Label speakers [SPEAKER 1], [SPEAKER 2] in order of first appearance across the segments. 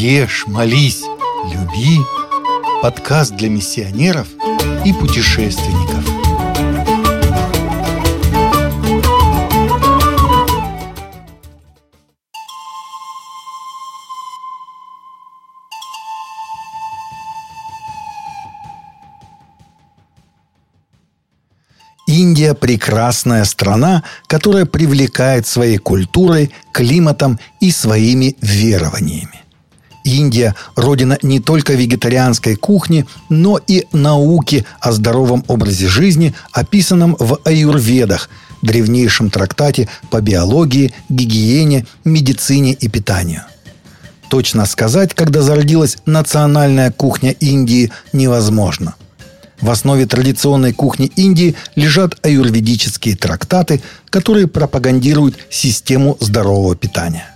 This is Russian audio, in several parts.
[SPEAKER 1] Ешь, молись, люби. Подкаст для миссионеров и путешественников. Индия – прекрасная страна, которая привлекает своей культурой, климатом и своими верованиями. Индия – родина не только вегетарианской кухни, но и науки о здоровом образе жизни, описанном в аюрведах, древнейшем трактате по биологии, гигиене, медицине и питанию. Точно сказать, когда зародилась национальная кухня Индии, невозможно – в основе традиционной кухни Индии лежат аюрведические трактаты, которые пропагандируют систему здорового питания.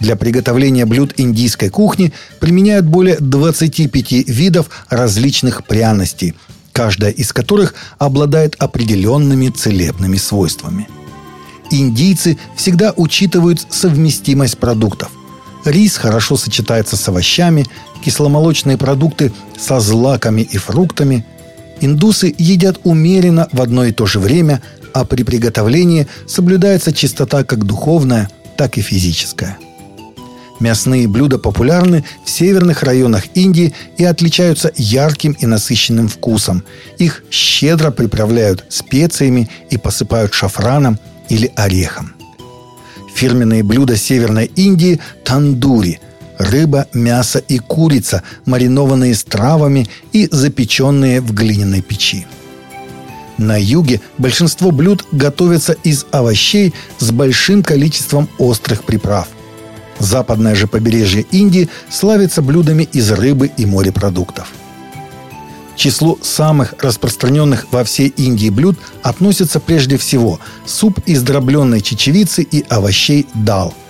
[SPEAKER 1] Для приготовления блюд индийской кухни применяют более 25 видов различных пряностей, каждая из которых обладает определенными целебными свойствами. Индийцы всегда учитывают совместимость продуктов. Рис хорошо сочетается с овощами, кисломолочные продукты со злаками и фруктами – Индусы едят умеренно в одно и то же время, а при приготовлении соблюдается чистота как духовная, так и физическая. Мясные блюда популярны в северных районах Индии и отличаются ярким и насыщенным вкусом. Их щедро приправляют специями и посыпают шафраном или орехом. Фирменные блюда Северной Индии – тандури – рыба, мясо и курица, маринованные с травами и запеченные в глиняной печи. На юге большинство блюд готовятся из овощей с большим количеством острых приправ. Западное же побережье Индии славится блюдами из рыбы и морепродуктов. К числу самых распространенных во всей Индии блюд относятся прежде всего суп из дробленной чечевицы и овощей дал –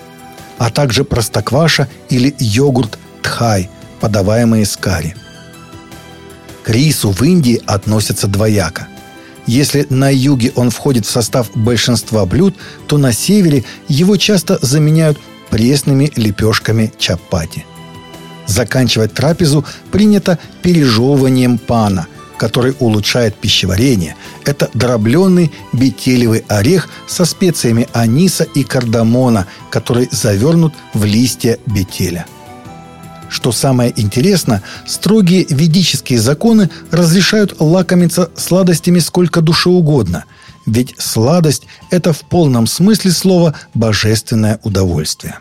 [SPEAKER 1] а также простокваша или йогурт тхай, подаваемые с карри. К рису в Индии относятся двояко. Если на юге он входит в состав большинства блюд, то на севере его часто заменяют пресными лепешками чапати. Заканчивать трапезу принято пережевыванием пана – который улучшает пищеварение. Это дробленый бетелевый орех со специями аниса и кардамона, который завернут в листья бетеля. Что самое интересное, строгие ведические законы разрешают лакомиться сладостями сколько душе угодно, ведь сладость – это в полном смысле слова божественное удовольствие.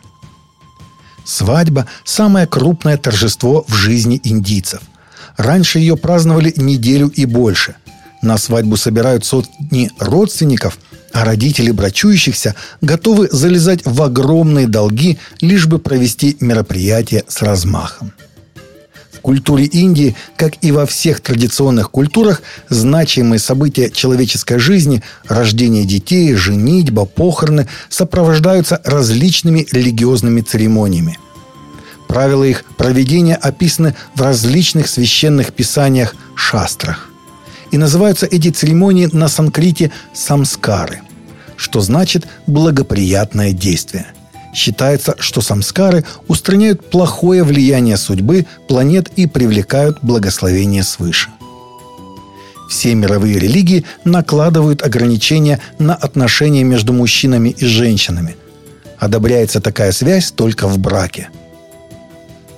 [SPEAKER 1] Свадьба – самое крупное торжество в жизни индийцев – Раньше ее праздновали неделю и больше. На свадьбу собирают сотни родственников, а родители брачующихся готовы залезать в огромные долги, лишь бы провести мероприятие с размахом. В культуре Индии, как и во всех традиционных культурах, значимые события человеческой жизни, рождение детей, женитьба, похороны сопровождаются различными религиозными церемониями – Правила их проведения описаны в различных священных писаниях шастрах. И называются эти церемонии на санкрите самскары, что значит «благоприятное действие». Считается, что самскары устраняют плохое влияние судьбы, планет и привлекают благословение свыше. Все мировые религии накладывают ограничения на отношения между мужчинами и женщинами. Одобряется такая связь только в браке –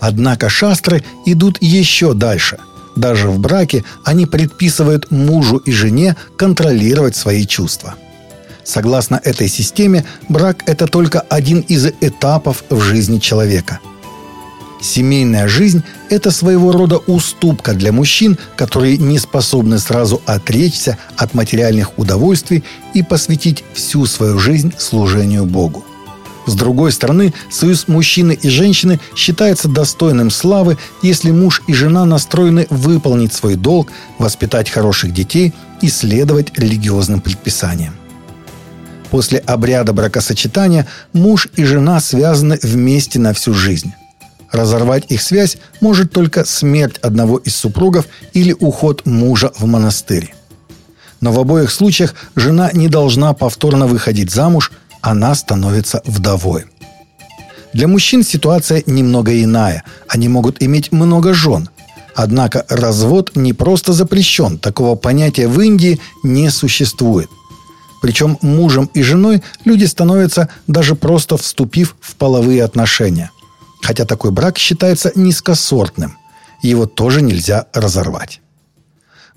[SPEAKER 1] Однако шастры идут еще дальше. Даже в браке они предписывают мужу и жене контролировать свои чувства. Согласно этой системе, брак – это только один из этапов в жизни человека. Семейная жизнь – это своего рода уступка для мужчин, которые не способны сразу отречься от материальных удовольствий и посвятить всю свою жизнь служению Богу. С другой стороны, союз мужчины и женщины считается достойным славы, если муж и жена настроены выполнить свой долг, воспитать хороших детей и следовать религиозным предписаниям. После обряда бракосочетания муж и жена связаны вместе на всю жизнь. Разорвать их связь может только смерть одного из супругов или уход мужа в монастырь. Но в обоих случаях жена не должна повторно выходить замуж, она становится вдовой. Для мужчин ситуация немного иная. Они могут иметь много жен. Однако развод не просто запрещен. Такого понятия в Индии не существует. Причем мужем и женой люди становятся даже просто вступив в половые отношения. Хотя такой брак считается низкосортным. Его тоже нельзя разорвать.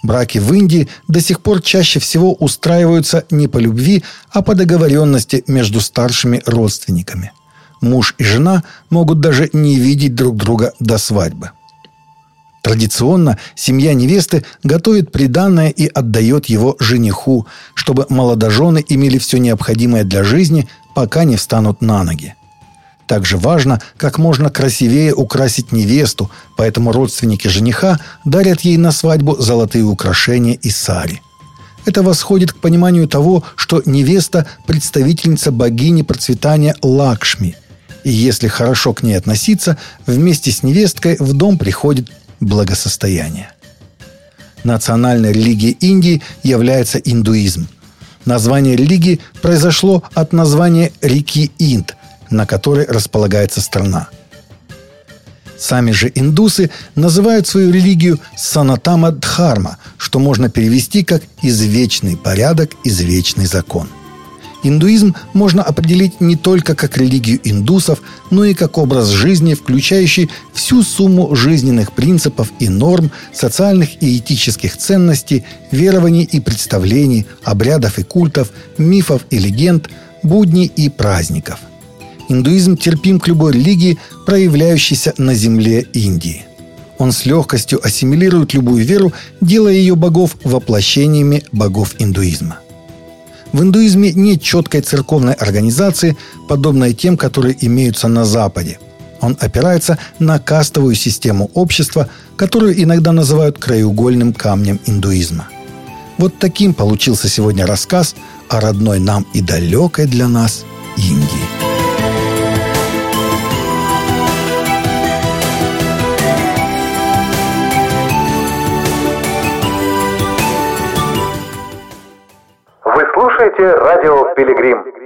[SPEAKER 1] Браки в Индии до сих пор чаще всего устраиваются не по любви, а по договоренности между старшими родственниками. Муж и жена могут даже не видеть друг друга до свадьбы. Традиционно семья невесты готовит приданное и отдает его жениху, чтобы молодожены имели все необходимое для жизни, пока не встанут на ноги. Также важно как можно красивее украсить невесту, поэтому родственники жениха дарят ей на свадьбу золотые украшения и сари. Это восходит к пониманию того, что невеста – представительница богини процветания Лакшми. И если хорошо к ней относиться, вместе с невесткой в дом приходит благосостояния. Национальной религией Индии является индуизм. Название религии произошло от названия реки Инд, на которой располагается страна. Сами же индусы называют свою религию Санатама Дхарма, что можно перевести как «извечный порядок, извечный закон». – Индуизм можно определить не только как религию индусов, но и как образ жизни, включающий всю сумму жизненных принципов и норм, социальных и этических ценностей, верований и представлений, обрядов и культов, мифов и легенд, будней и праздников. Индуизм терпим к любой религии, проявляющейся на земле Индии. Он с легкостью ассимилирует любую веру, делая ее богов воплощениями богов индуизма. В индуизме нет четкой церковной организации, подобной тем, которые имеются на Западе. Он опирается на кастовую систему общества, которую иногда называют краеугольным камнем индуизма. Вот таким получился сегодня рассказ о родной нам и далекой для нас Индии.
[SPEAKER 2] Слушаете радио «Пилигрим».